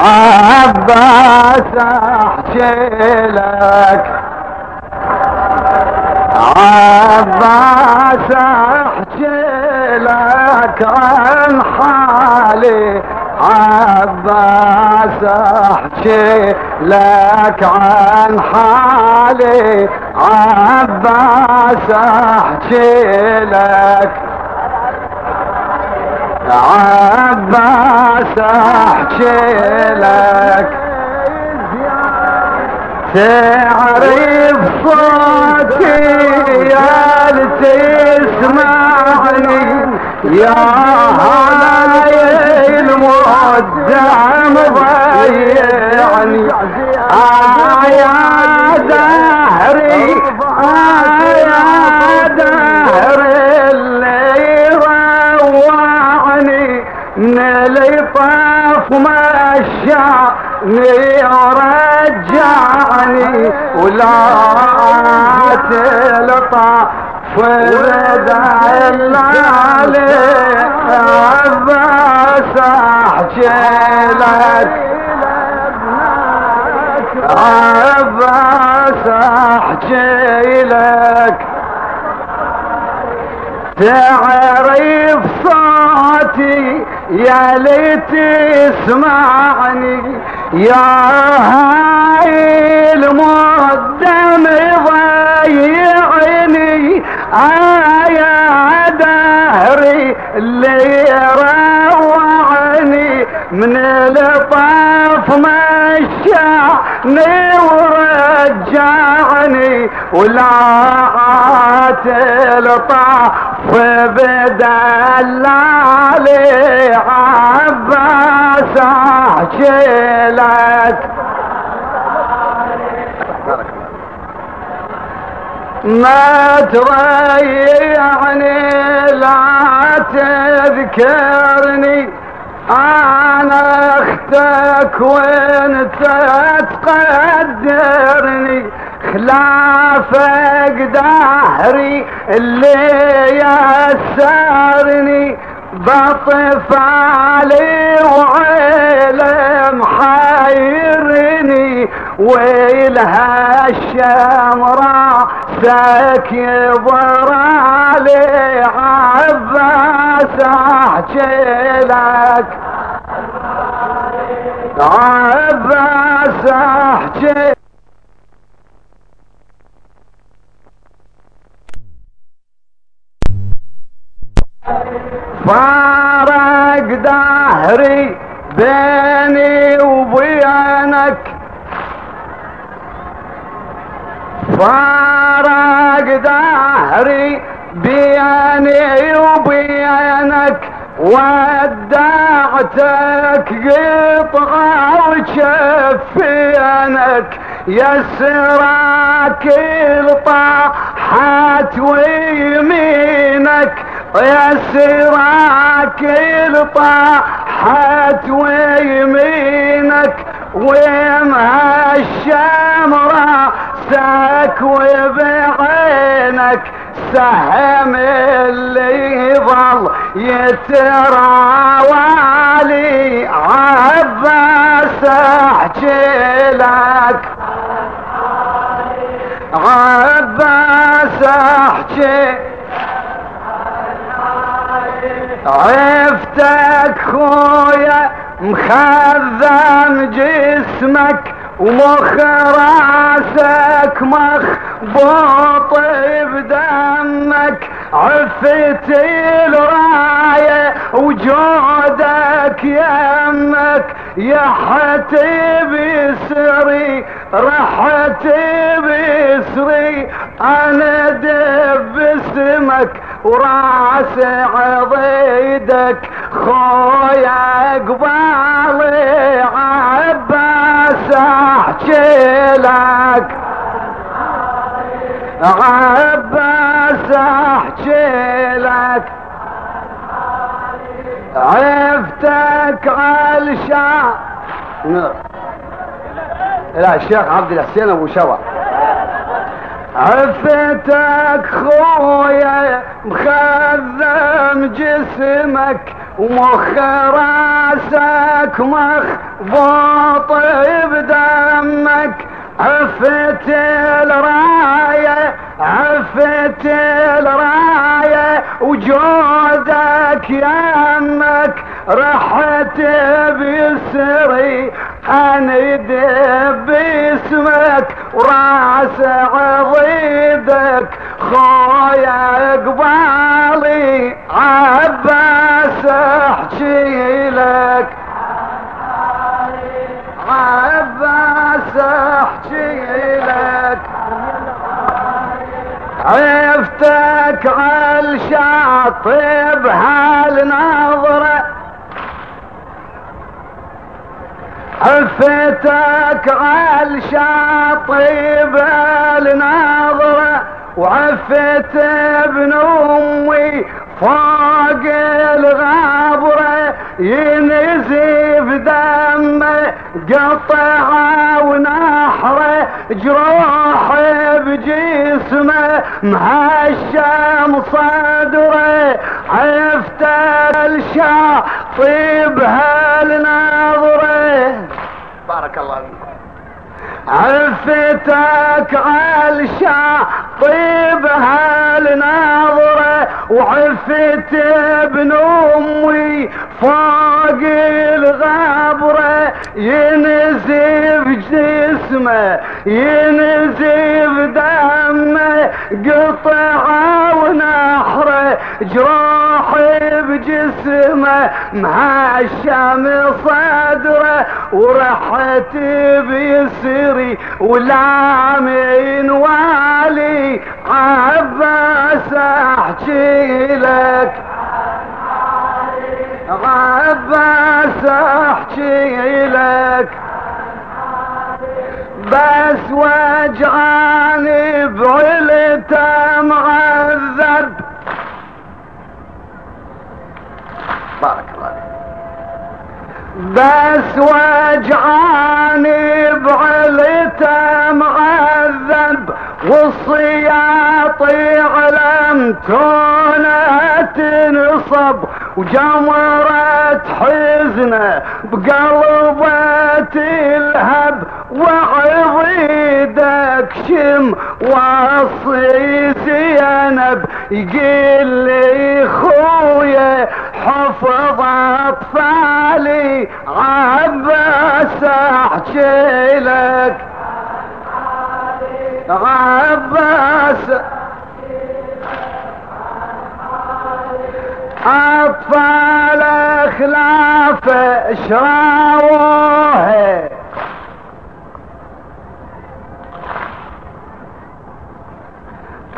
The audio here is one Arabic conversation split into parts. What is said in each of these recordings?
عباس أحكي لك. عباس أحكي لك عن حالي. عباس أحكي لك عن حالي. عباس أحكي لك. عباس أحكي لك. تعرف صوتي يا تسمعني يا هاي المقدم ضيعني آه يا دهري مشاني ورجعني ولا تلطف فرد اللالي عباس احكي لك عباس احكي لك تعرف صوتي يا ليت تسمعني. يا هاي المقدم ضيعني آه يا دهري اللي روعني. من الطاف مشاني ورجعني ولا الطاف بدلالي احكي لك ما تريعني لا تذكرني. أنا أختك وانت تقدرني خلافك دهري اللي يسرني. بطف علي وعلم حيرني ويلها الشمرة سك يضرالي عباس أحكي لك. عباس أحكي فارق دهري بيني وبينك. فارق دهري بيني وبينك. ودعتك قطعة وشفينك. يسراك الطاحات ويمينك. يسراك الطاحات ويمينك ويمها الشمرة ساك وبعينك سهم اللي ظل يتراوالي عباس احكي لك عباس احكي عفتك خويا مخذم جسمك ومخ راسك مخبوط بدمك عفتي الراية وجودك يمك. يا حتي بسري رحت بسري أنا دب اسمك. وراس عضيدك خويا قبالي عباس احكي لك. عباس احكي لك. عفتك عالشا لا الشيخ عبد الحسين أبو شوى عفتك خويا مخذم جسمك ومخ راسك مخبوط بدمك عفت الراية عفت الراية وجودك يمك. رحت بيسري اندب باسمك وراس عضيدك. خويا قبالي عباس احكي لك. عباس احكي لك. عفتك عالشاطب هالنظرة. عفتك عالشاطب هالنظرة. وعفت ابن أمي فوق الغابرة ينزف دمه قطعه ونحرة جروح بجسمه مهشم صدره. عفت الشا طيب هالناظره بارك الله فيكم عفتك عالشا طيب هالناظرة وعفت ابن أمي فوق الغبرة ينزف جسمه ينزف دمه قطعه ونحره جروح بجسمه مهشم صدره ورحت بيسري ولا من والي احكي لك عباس احكي لك بس وجعاني بعلته معذب بارك الله بس وجعاني بعلته معذب والصياطي علم تونه تنصب وجمرة حزنه بقلبة الهب وعضيدك شم وصي زينب يقول لي خويا حفظ أطفالي. عباس أحكي لك. عباس أطفال خلاف شراوه.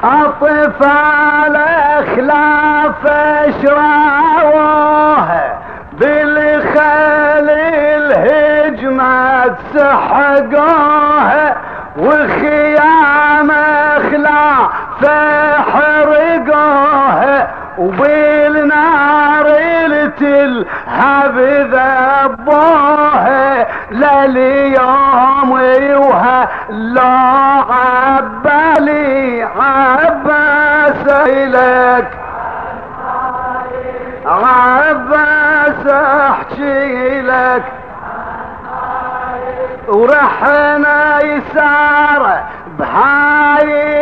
أطفال خلاف شراوه. بالخيل الهجمة سحقوه. وخيام اخلا فحرقوه وبالنار التلهب ذبوه لليوم وها لا عبالي عباس لك عباس أحكي لك. ورحنا يسار بهاي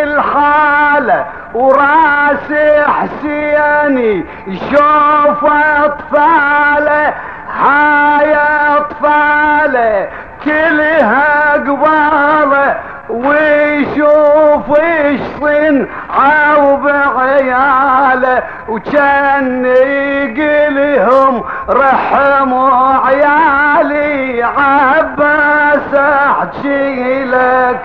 الحالة وراس حسيني يشوف اطفاله هاي اطفاله كلها قباله ويشوف إيش صنعوا بعياله وكان يقلهم رحموا عيالي. عباس أحكي لك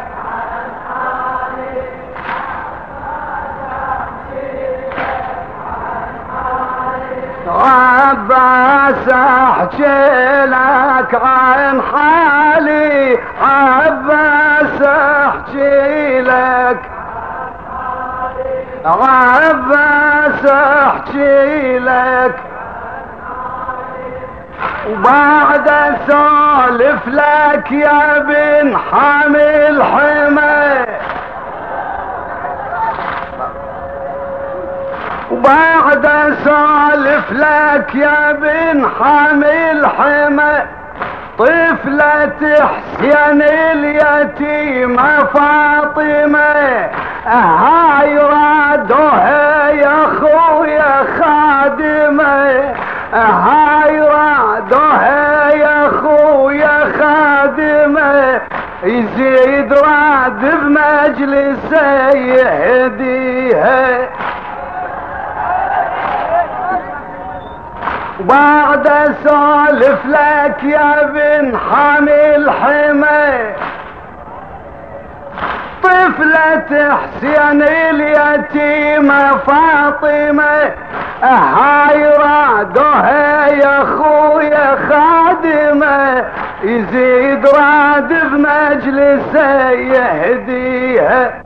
عباس احكي لك عن حالي. عباس احكي لك عباس احكي لك. وبعد اسولف لك يا بن حامل حمى وبعد أسولف لك يا بن حامل حمى طفلة حسين اليتيمة فاطمة. هاي رادوها يا خويا خادمة. هاي رادوها يا خويا خادمة. يزيد راد بمجلسه يهديها. بعد اسولف لك يا بن حامل حمى طفلة حسين اليتيمة فاطمة هاي رادوها يا خويا خادمة. يزيد راد بمجلسه يهديها.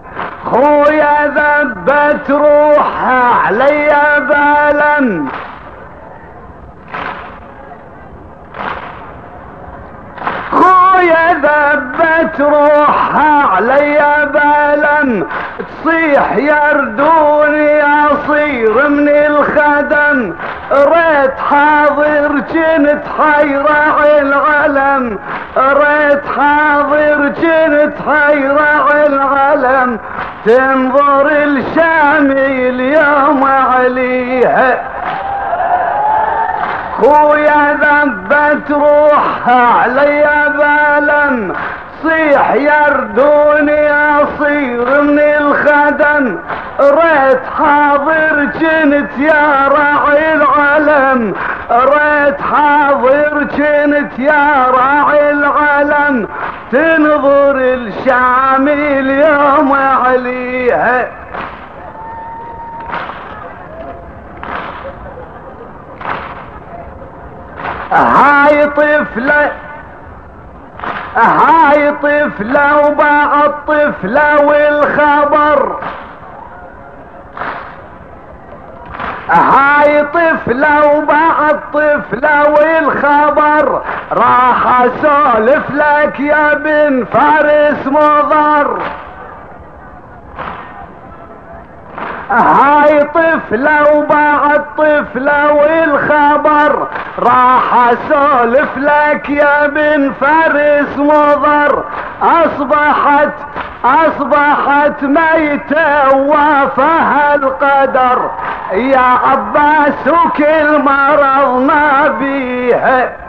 خويا ذبت روحها علي بالا خويا ذبت روحها علي بالا. تصيح يردوني اصير من الخدم. ريت حاضر جنت حيرع العلم. ريت حاضر جنت حيرع العلم. تنظر الشامي اليوم عليها. خويا ذبت روحها علي بالا. صيح يردوني أصير من الخدم. ريت حاضر جنت يا راعي العلم. ريت حاضر جنت يا راعي العلم. تنظر الشامي اليوم عليها. هاي طفلة هاي طفلة وبعد طفلة والخبر. هاي طفلة وبعد طفلة والخبر. راح أسولف لك يا بن فارس مضر. هاي طفلة وبعد طفلة والخبر راح أسولف لك يا بن فارس مضر اصبحت أصبحت ميتة وافها القدر. يا عباس وكل مرض ما بيها.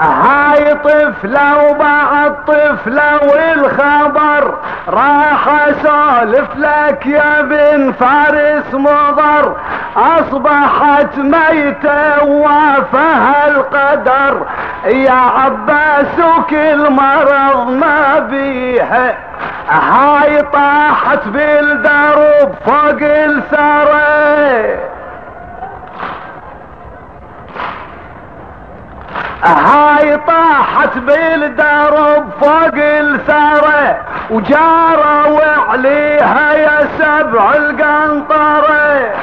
هاي طفلة وبعد طفلة والخبر راح أسولف لك يا بن فارس مضر. أصبحت ميتة وافها القدر. يا عباس وكل مرض ما بيها. هاي طاحت بالدرب فوق الثرى. هاي طاحت بالدرب فوق الثرى وجاروا عليها يا سبع القنطرة.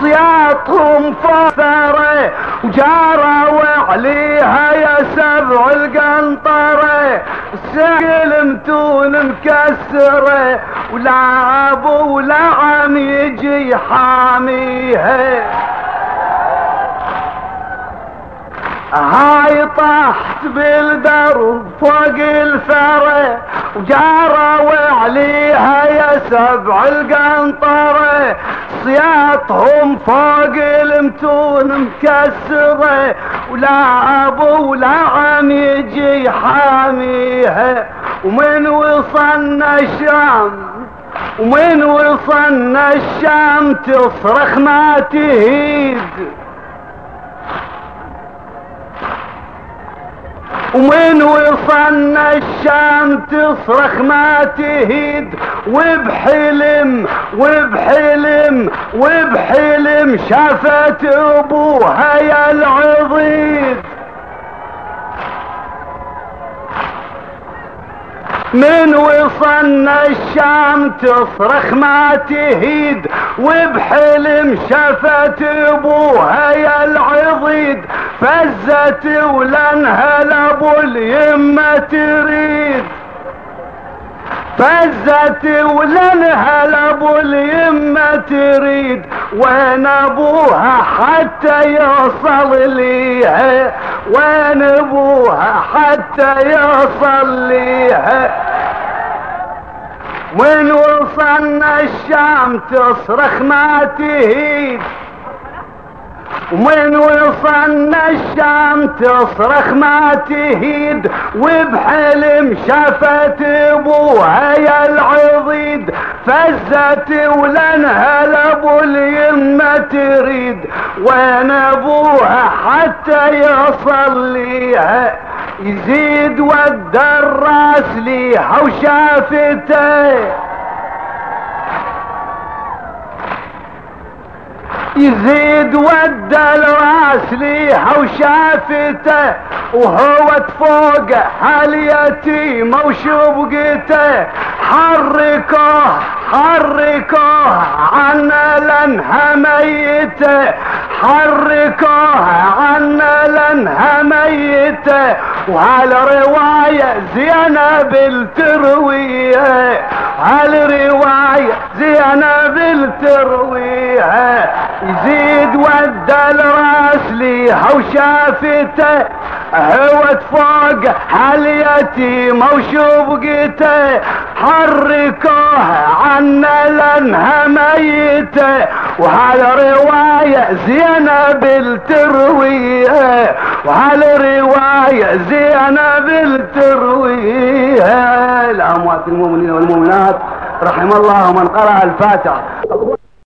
صياطهم فثرة وجاروا عليها يا سبع القنطرة. سقل متون مكسرة ولا أبو ولا عم يجي حاميها. هاي طاحت بالدرب فوق الثرى وجاروا عليها يا سبع القنطرة. صياطهم فوق المتون مكسرة ولا أبو ولا عم يجي حاميها ومن وصلنا الشام ومن وصلنا الشام تصرخ ما تهيد. ومن وصلنا الشام تصرخ ما تهيد وبحلم وبحلم وبحلم شافت أبوها يا العضيد. من وصلنا الشام تصرخ ما تهيد وبحلم شفت ابوها يا العضيد فزت ولانها لابو اليمة تريد. فزت ولنها لابو اليمة تريد وين أبوها حتى يوصل ليها؟ وين أبوها حتى يوصل ليها؟ وين وصلنا الشام تصرخ ما تهيد ومن وصلنا الشام تصرخ ما تهيد وبحلم شافت أبوها يا العضيد. فزت ولنها لابو اليمة تريد. وين أبوها حتى يصل ليها يزيد ود الراس ليها وشافته يزيد ود الراس ليها وشافته وهو فوق حال يتيمة وشبقته حركوه حركوه عنا لنها ميتة. حركوه عنا لنها ميتة. وهالرواية زينب التروية. زينب التروية. يزيد ود الراس ليها وشافته. هوت فوق حاليتي وشبقته حركوه عنا لانها ميته وهالرواية زينب التروية؟ وهالرواية زينب التروية؟ الأموات المؤمنين والمؤمنات رحم الله من قرأ الفاتحة.